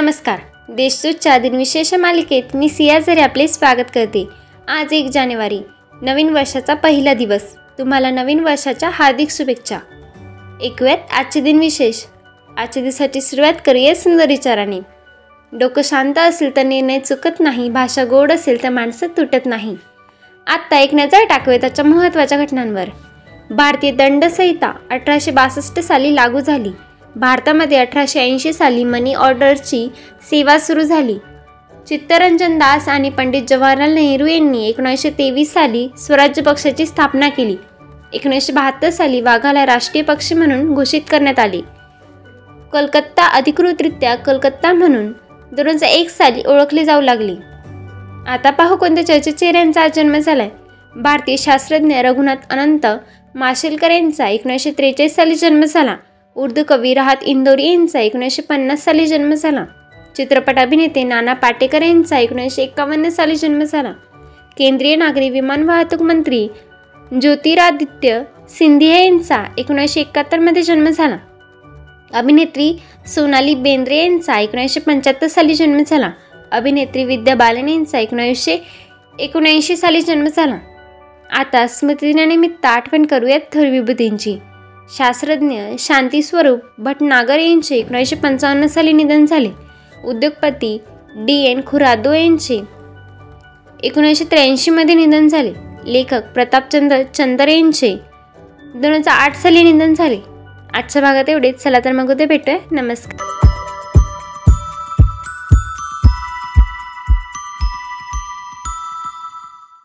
नमस्कार. देशदूतच्या दिनविशेष मालिकेत मी सिया जरी आपले स्वागत करते. आज एक जानेवारी नवीन वर्षाचा पहिला दिवस. तुम्हाला नवीन वर्षाच्या हार्दिक शुभेच्छा. ऐकूयात आजचे दिनविशेष आजच्या दिवसाची सुरुवात करूया सुंदर विचाराने. डोकं शांत असेल तर निर्णय चुकत नाही भाषा गोड असेल तर माणसं तुटत नाही. आत्ता एक नजर टाकूया त्याच्या महत्त्वाच्या घटनांवर. भारतीय दंडसंहिता अठराशे बासष्ट साली लागू झाली. भारतामध्ये अठराशे ऐंशी साली मनी ऑर्डरची सेवा सुरू झाली. चित्तरंजन दास आणि पंडित जवाहरलाल नेहरू यांनी एकोणीसशे तेवीस साली स्वराज्य पक्षाची स्थापना केली. एकोणीसशे बहात्तर साली वाघाला राष्ट्रीय पक्ष म्हणून घोषित करण्यात आले. कलकत्ता अधिकृतरित्या कलकत्ता म्हणून दोन हजार एक साली ओळखले जाऊ लागले. आता पाहू कोणत्या चर्चेचेऱ्यांचा जन्म झालाय. भारतीय शास्त्रज्ञ रघुनाथ अनंत माशेलकर यांचा एकोणीसशे त्रेचाळीस साली जन्म झाला. उर्दू कवी राहत इंदोरी यांचा एकोणीसशे पन्नास साली जन्म झाला. चित्रपट अभिनेते नाना पाटेकर यांचा एकोणीसशे एकावन्न साली जन्म झाला. केंद्रीय नागरी विमान वाहतूक मंत्री ज्योतिरादित्य सिंधिया यांचा एकोणीसशे एकाहत्तरमध्ये जन्म झाला. अभिनेत्री सोनाली बेंद्रे यांचा एकोणीसशे पंच्याहत्तर साली जन्म झाला. अभिनेत्री विद्या बालन यांचा एकोणीसशे एकोणऐंशी साली जन्म झाला. आता स्मृतिदिनानिमित्त आठवण करूयात थोर विभूतींची. शास्त्रज्ञ शांतीस्वरूप भटनागर यांचे एकोणीसशे पंचावन्न साली निधन झाले. उद्योगपती डी एन खुरादो यांचे एकोणीसशे त्र्याऐंशीमध्ये निधन झाले. लेखक प्रतापचंद्र चंदर यांचे दोन हजार आठ साली निधन झाले. आजच्या भागात एवढेच. चला तर मग उद्या भेटूया. नमस्कार.